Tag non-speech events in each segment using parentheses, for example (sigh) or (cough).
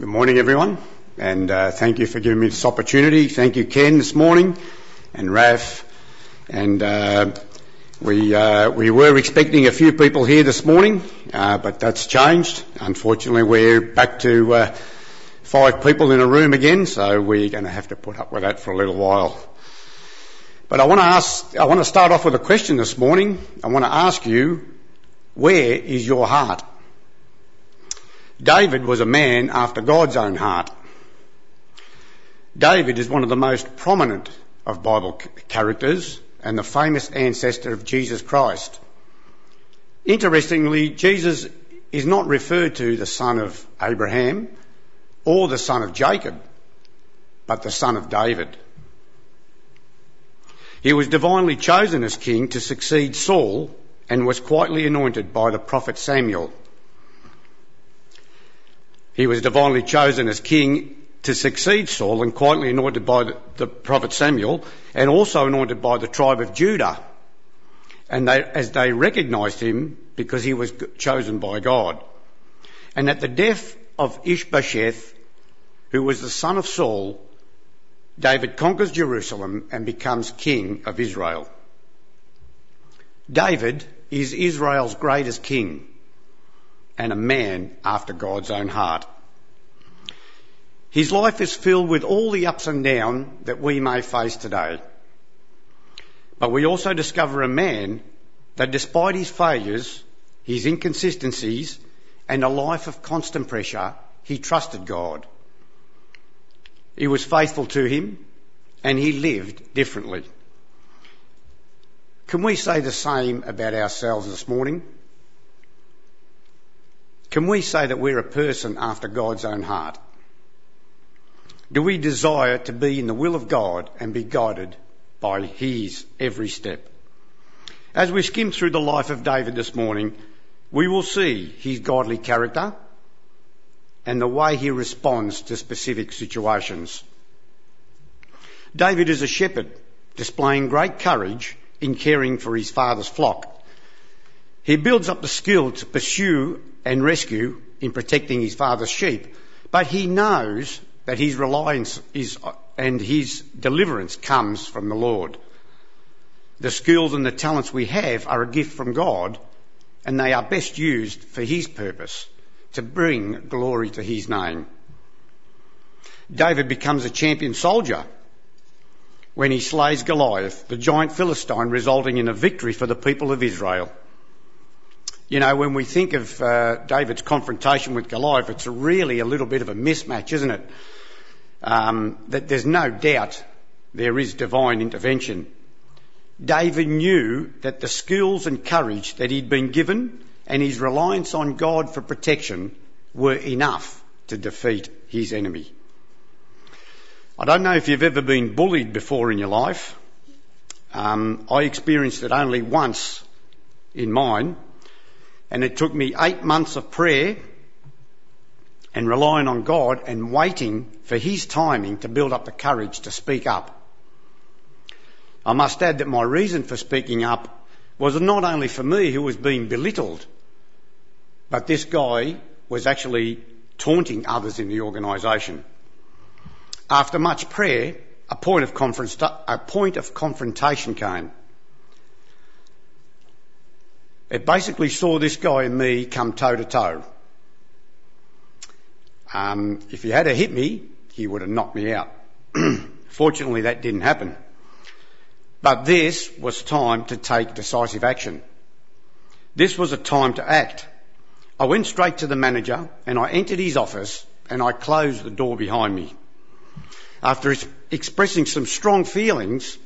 Good morning, everyone, and uh, thank you for giving me this opportunity. Thank you, Ken, this morning, and Raf, and uh, we uh, we were expecting a few people here this morning, uh, but that's changed. Unfortunately, we're back to uh, five people in a room again, so we're going to have to put up with that for a little while. But I want to ask, I want to start off with a question this morning. I want to ask you, where is your heart? David was a man after God's own heart. David is one of the most prominent of Bible characters and the famous ancestor of Jesus Christ. Interestingly, Jesus is not referred to the son of Abraham or the son of Jacob, but the son of David. He was divinely chosen as king to succeed Saul and was quietly anointed by the prophet Samuel. He was divinely chosen as king to succeed Saul and quietly anointed by the, the prophet Samuel and also anointed by the tribe of Judah. And they, as they recognized him because he was chosen by God. And at the death of Ishbosheth, who was the son of Saul, David conquers Jerusalem and becomes king of Israel. David is Israel's greatest king and a man after God's own heart. His life is filled with all the ups and downs that we may face today. But we also discover a man that despite his failures, his inconsistencies, and a life of constant pressure, he trusted God. He was faithful to him and he lived differently. Can we say the same about ourselves this morning? Can we say that we're a person after God's own heart? Do we desire to be in the will of God and be guided by His every step? As we skim through the life of David this morning, we will see his godly character and the way he responds to specific situations. David is a shepherd, displaying great courage in caring for his father's flock. He builds up the skill to pursue and rescue in protecting his father's sheep. But he knows that his reliance is, and his deliverance comes from the Lord. The skills and the talents we have are a gift from God and they are best used for his purpose to bring glory to his name. David becomes a champion soldier when he slays Goliath, the giant Philistine, resulting in a victory for the people of Israel. You know, when we think of uh, David's confrontation with Goliath, it's really a little bit of a mismatch, isn't it? Um, that there's no doubt there is divine intervention. David knew that the skills and courage that he'd been given and his reliance on God for protection were enough to defeat his enemy. I don't know if you've ever been bullied before in your life. Um, I experienced it only once in mine. And it took me eight months of prayer and relying on God and waiting for His timing to build up the courage to speak up. I must add that my reason for speaking up was not only for me who was being belittled, but this guy was actually taunting others in the organisation. After much prayer, a point of, a point of confrontation came. It basically saw this guy and me come toe to toe. Um, if he had to hit me, he would have knocked me out. (clears throat) Fortunately, that didn't happen. But this was time to take decisive action. This was a time to act. I went straight to the manager and I entered his office and I closed the door behind me. After expressing some strong feelings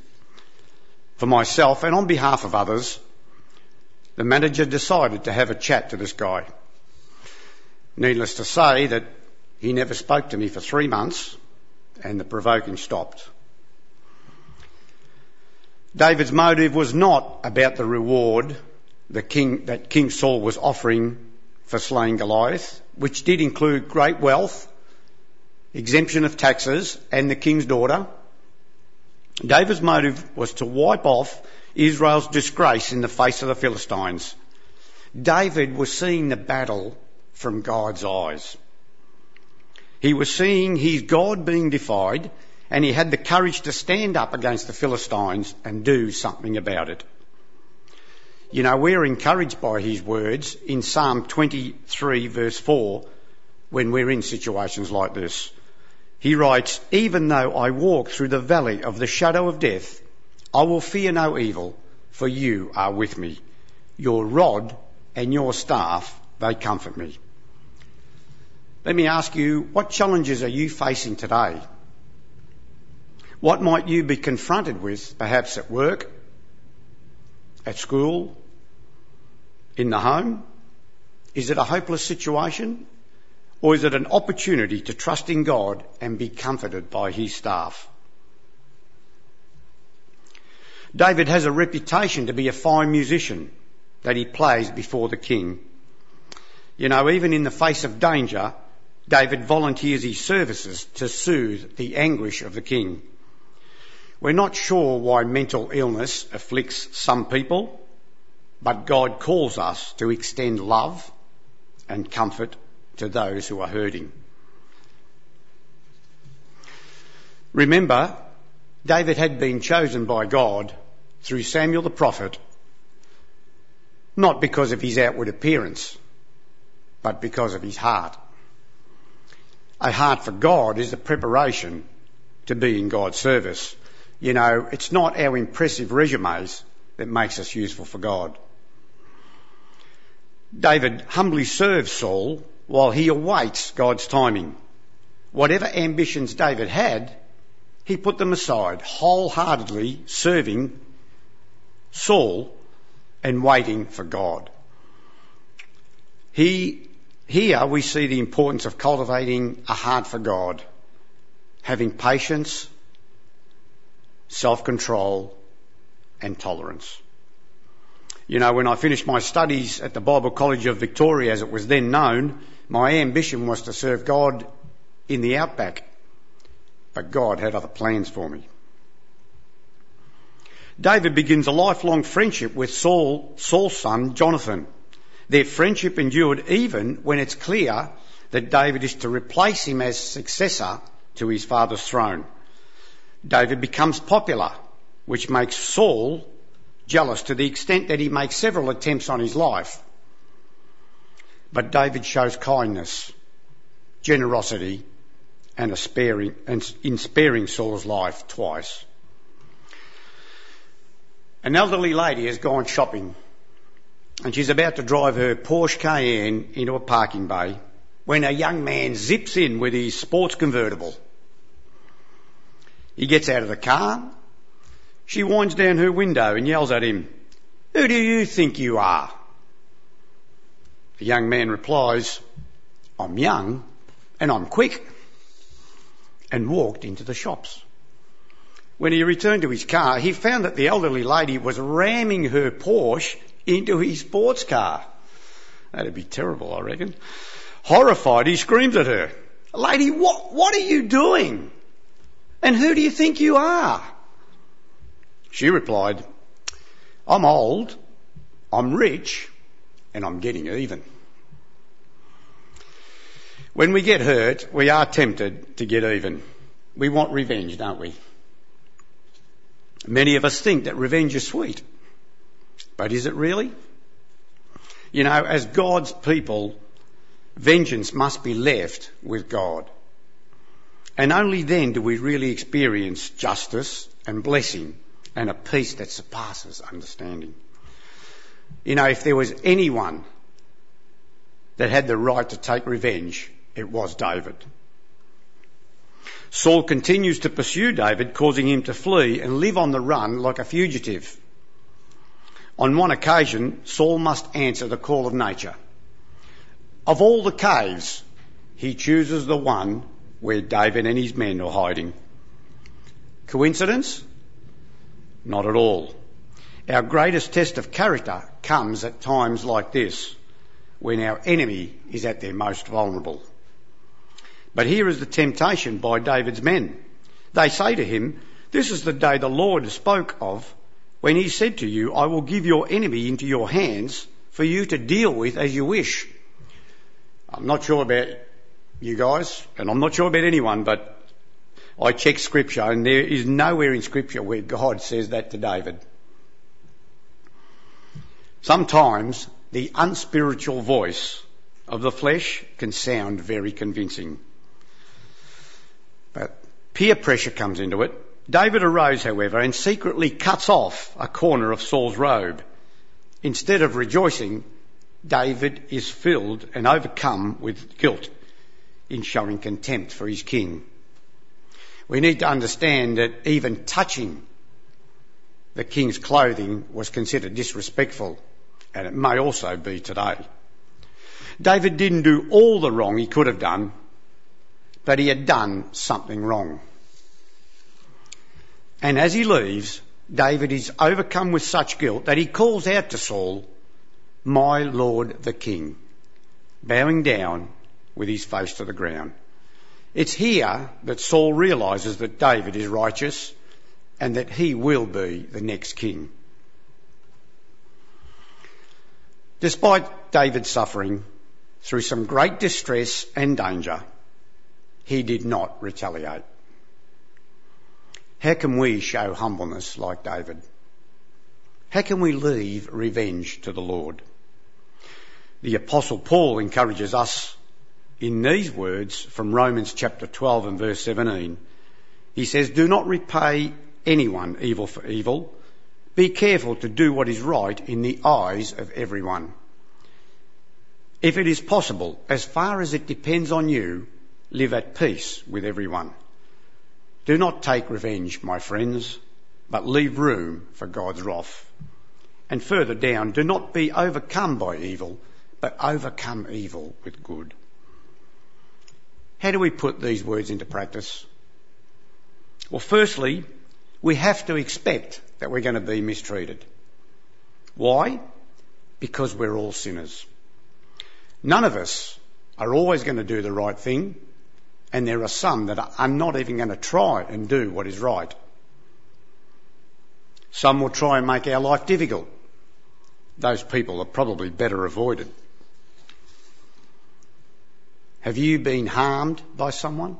for myself and on behalf of others, the manager decided to have a chat to this guy. Needless to say that he never spoke to me for three months and the provoking stopped. David's motive was not about the reward the king, that King Saul was offering for slaying Goliath, which did include great wealth, exemption of taxes, and the king's daughter. David's motive was to wipe off Israel's disgrace in the face of the Philistines. David was seeing the battle from God's eyes. He was seeing his God being defied and he had the courage to stand up against the Philistines and do something about it. You know, we're encouraged by his words in Psalm 23 verse 4 when we're in situations like this. He writes, even though I walk through the valley of the shadow of death, I will fear no evil, for you are with me. Your rod and your staff, they comfort me. Let me ask you, what challenges are you facing today? What might you be confronted with, perhaps at work, at school, in the home? Is it a hopeless situation? Or is it an opportunity to trust in God and be comforted by His staff? David has a reputation to be a fine musician that he plays before the king. You know, even in the face of danger, David volunteers his services to soothe the anguish of the king. We're not sure why mental illness afflicts some people, but God calls us to extend love and comfort to those who are hurting. Remember, David had been chosen by God through Samuel the prophet, not because of his outward appearance, but because of his heart. A heart for God is the preparation to be in God's service. You know, it's not our impressive resumes that makes us useful for God. David humbly serves Saul while he awaits God's timing. Whatever ambitions David had, he put them aside, wholeheartedly serving Saul and waiting for God. He, here we see the importance of cultivating a heart for God, having patience, self-control and tolerance. You know, when I finished my studies at the Bible College of Victoria, as it was then known, my ambition was to serve God in the outback, but God had other plans for me. David begins a lifelong friendship with Saul, Saul's son, Jonathan. Their friendship endured even when it's clear that David is to replace him as successor to his father's throne. David becomes popular, which makes Saul jealous to the extent that he makes several attempts on his life. But David shows kindness, generosity, and, a sparing, and in sparing Saul's life twice. An elderly lady has gone shopping and she's about to drive her Porsche Cayenne into a parking bay when a young man zips in with his sports convertible. He gets out of the car. She winds down her window and yells at him, Who do you think you are? The young man replies, I'm young and I'm quick, and walked into the shops. When he returned to his car, he found that the elderly lady was ramming her Porsche into his sports car. That'd be terrible, I reckon. Horrified, he screams at her, Lady, what, what are you doing? And who do you think you are? She replied, I'm old, I'm rich, and I'm getting even. When we get hurt, we are tempted to get even. We want revenge, don't we? Many of us think that revenge is sweet. But is it really? You know, as God's people, vengeance must be left with God. And only then do we really experience justice and blessing and a peace that surpasses understanding. You know, if there was anyone that had the right to take revenge, it was David. Saul continues to pursue David, causing him to flee and live on the run like a fugitive. On one occasion, Saul must answer the call of nature. Of all the caves, he chooses the one where David and his men are hiding. Coincidence? Not at all. Our greatest test of character comes at times like this, when our enemy is at their most vulnerable. But here is the temptation by David's men. They say to him, This is the day the Lord spoke of when he said to you, I will give your enemy into your hands for you to deal with as you wish. I'm not sure about you guys, and I'm not sure about anyone, but I check scripture and there is nowhere in scripture where God says that to David. Sometimes the unspiritual voice of the flesh can sound very convincing. But peer pressure comes into it. David arose, however, and secretly cuts off a corner of Saul's robe. Instead of rejoicing, David is filled and overcome with guilt in showing contempt for his king. We need to understand that even touching the king's clothing was considered disrespectful, and it may also be today. David didn't do all the wrong he could have done, but he had done something wrong. And as he leaves, David is overcome with such guilt that he calls out to Saul, My Lord the King, bowing down with his face to the ground. It's here that Saul realises that David is righteous and that he will be the next king. Despite David's suffering through some great distress and danger, he did not retaliate. How can we show humbleness like David? How can we leave revenge to the Lord? The apostle Paul encourages us in these words from Romans chapter 12 and verse 17. He says, Do not repay anyone evil for evil. Be careful to do what is right in the eyes of everyone. If it is possible, as far as it depends on you, live at peace with everyone. Do not take revenge, my friends, but leave room for God's wrath. And further down, do not be overcome by evil, but overcome evil with good. How do we put these words into practice? Well, firstly, we have to expect that we're going to be mistreated. Why? Because we're all sinners. None of us are always going to do the right thing, and there are some that are not even going to try and do what is right. Some will try and make our life difficult. Those people are probably better avoided. Have you been harmed by someone?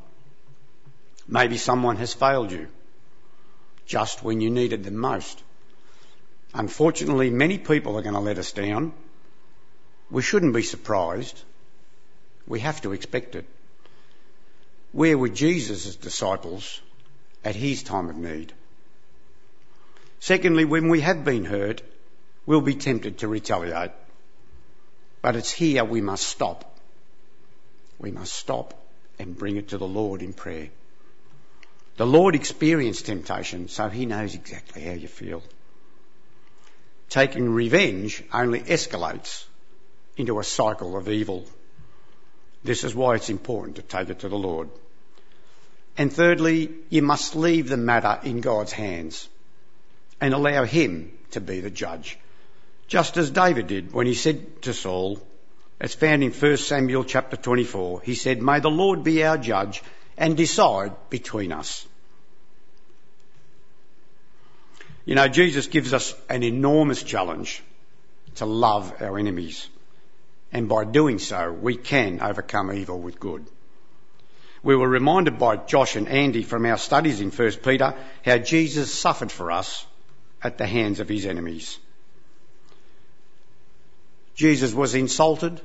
Maybe someone has failed you just when you needed them most. Unfortunately, many people are going to let us down. We shouldn't be surprised. We have to expect it. Where were Jesus' disciples at his time of need? Secondly, when we have been hurt, we'll be tempted to retaliate. But it's here we must stop we must stop and bring it to the Lord in prayer. The Lord experienced temptation, so he knows exactly how you feel. Taking revenge only escalates into a cycle of evil. This is why it's important to take it to the Lord. And thirdly, you must leave the matter in God's hands and allow Him to be the judge. Just as David did when he said to Saul, as found in 1 Samuel chapter 24. He said, May the Lord be our judge and decide between us. You know, Jesus gives us an enormous challenge to love our enemies. And by doing so, we can overcome evil with good. We were reminded by Josh and Andy from our studies in 1 Peter how Jesus suffered for us at the hands of his enemies. Jesus was insulted.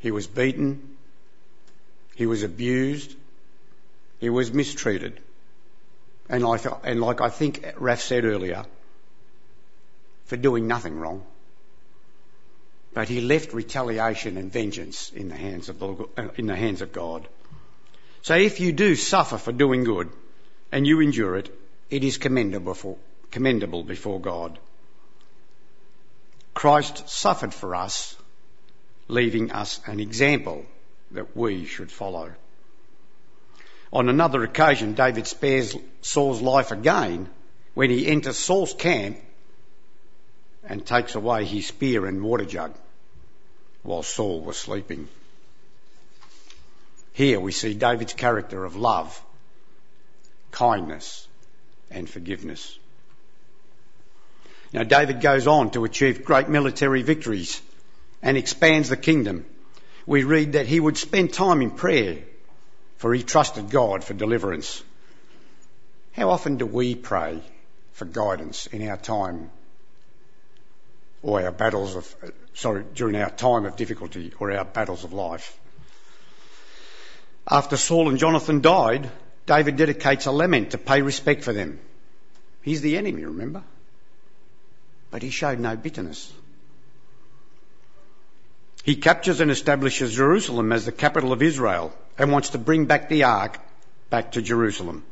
He was beaten. He was abused. He was mistreated. And like, and like I think Raf said earlier, for doing nothing wrong. But he left retaliation and vengeance in the hands of, the, in the hands of God. So if you do suffer for doing good and you endure it, it is commendable before, commendable before God. Christ suffered for us, leaving us an example that we should follow. On another occasion, David spares Saul's life again when he enters Saul's camp and takes away his spear and water jug while Saul was sleeping. Here we see David's character of love, kindness, and forgiveness. Now, David goes on to achieve great military victories and expands the kingdom. We read that he would spend time in prayer, for he trusted God for deliverance. How often do we pray for guidance in our time or our battles of, sorry, during our time of difficulty or our battles of life? After Saul and Jonathan died, David dedicates a lament to pay respect for them. He's the enemy, remember? But he showed no bitterness. He captures and establishes Jerusalem as the capital of Israel and wants to bring back the ark back to Jerusalem.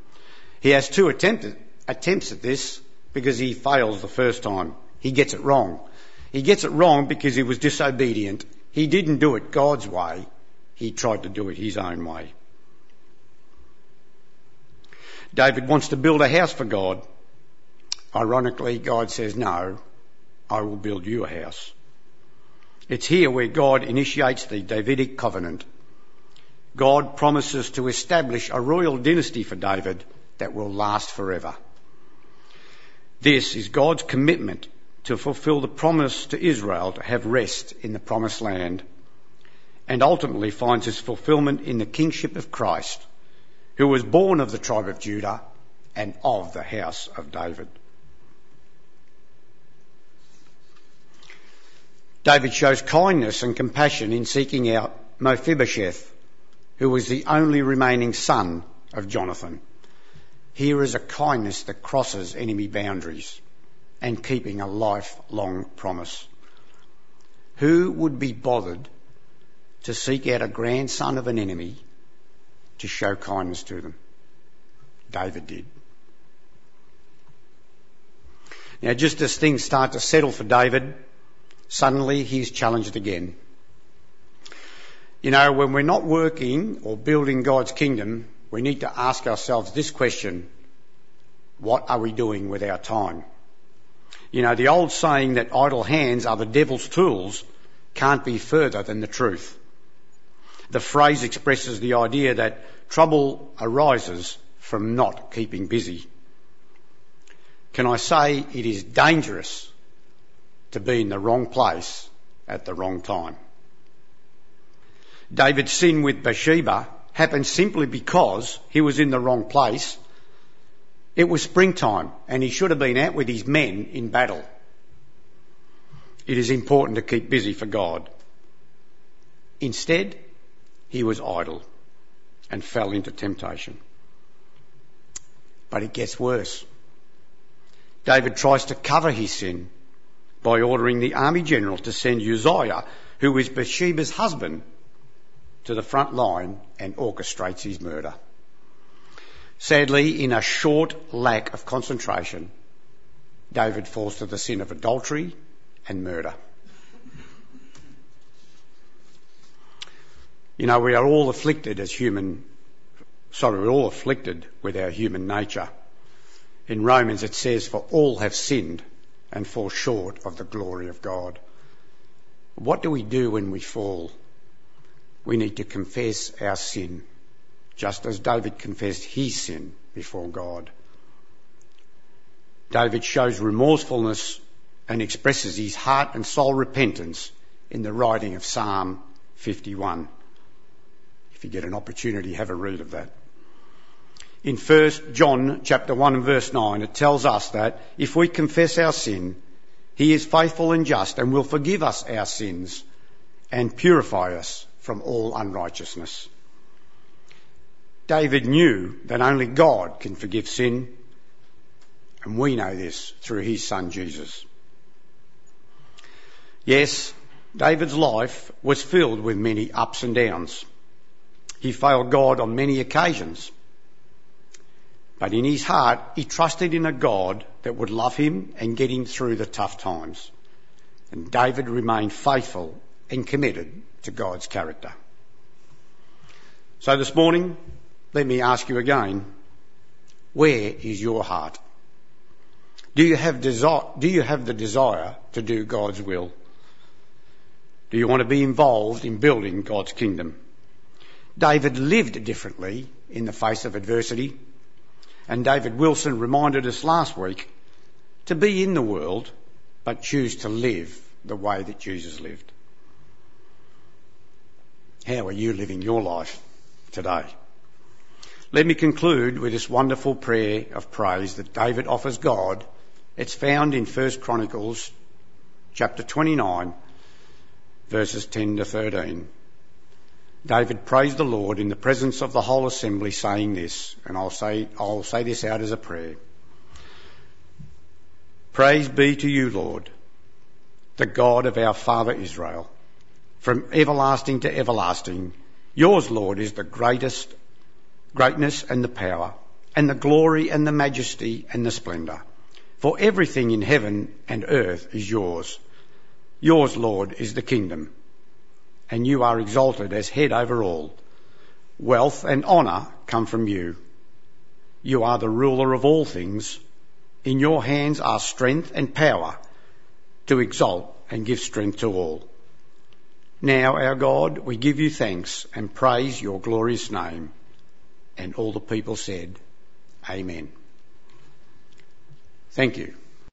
He has two attempt, attempts at this because he fails the first time. He gets it wrong. He gets it wrong because he was disobedient. He didn't do it God's way. He tried to do it his own way. David wants to build a house for God. Ironically, God says, no, I will build you a house. It's here where God initiates the Davidic covenant. God promises to establish a royal dynasty for David that will last forever. This is God's commitment to fulfill the promise to Israel to have rest in the promised land and ultimately finds its fulfillment in the kingship of Christ, who was born of the tribe of Judah and of the house of David. David shows kindness and compassion in seeking out Mephibosheth, who was the only remaining son of Jonathan. Here is a kindness that crosses enemy boundaries and keeping a lifelong promise. Who would be bothered to seek out a grandson of an enemy to show kindness to them? David did. Now, just as things start to settle for David, suddenly he's challenged again. You know, when we're not working or building God's kingdom, we need to ask ourselves this question What are we doing with our time? You know, the old saying that idle hands are the devil's tools can't be further than the truth. The phrase expresses the idea that trouble arises from not keeping busy. Can I say it is dangerous to be in the wrong place at the wrong time? David's sin with Bathsheba happened simply because he was in the wrong place. It was springtime and he should have been out with his men in battle. It is important to keep busy for God. Instead, he was idle and fell into temptation. But it gets worse. David tries to cover his sin by ordering the army general to send Uzziah, who is Bathsheba's husband, to the front line and orchestrates his murder. Sadly, in a short lack of concentration, David falls to the sin of adultery and murder. You know, we are all afflicted as human, sorry, we're all afflicted with our human nature. In Romans it says, for all have sinned and fall short of the glory of God. What do we do when we fall? We need to confess our sin, just as David confessed his sin before God. David shows remorsefulness and expresses his heart and soul repentance in the writing of Psalm 51. If you get an opportunity, have a read of that. In 1 John chapter 1 and verse 9, it tells us that if we confess our sin, he is faithful and just and will forgive us our sins and purify us from all unrighteousness. David knew that only God can forgive sin, and we know this through his son Jesus. Yes, David's life was filled with many ups and downs. He failed God on many occasions. But in his heart, he trusted in a God that would love him and get him through the tough times. And David remained faithful and committed to God's character. So this morning, let me ask you again, where is your heart? Do you have desire, do you have the desire to do God's will? Do you want to be involved in building God's kingdom? David lived differently in the face of adversity. And David Wilson reminded us last week to be in the world, but choose to live the way that Jesus lived. How are you living your life today? Let me conclude with this wonderful prayer of praise that David offers God. It's found in 1 Chronicles chapter 29 verses 10 to 13. David praised the Lord in the presence of the whole assembly saying this, and I'll say, I'll say this out as a prayer. Praise be to you, Lord, the God of our father Israel. From everlasting to everlasting, yours, Lord, is the greatest greatness and the power, and the glory and the majesty and the splendour. For everything in heaven and earth is yours. Yours, Lord, is the kingdom, and you are exalted as head over all. Wealth and honour come from you. You are the ruler of all things. In your hands are strength and power to exalt and give strength to all. Now, our God, we give you thanks and praise your glorious name. And all the people said, Amen. Thank you.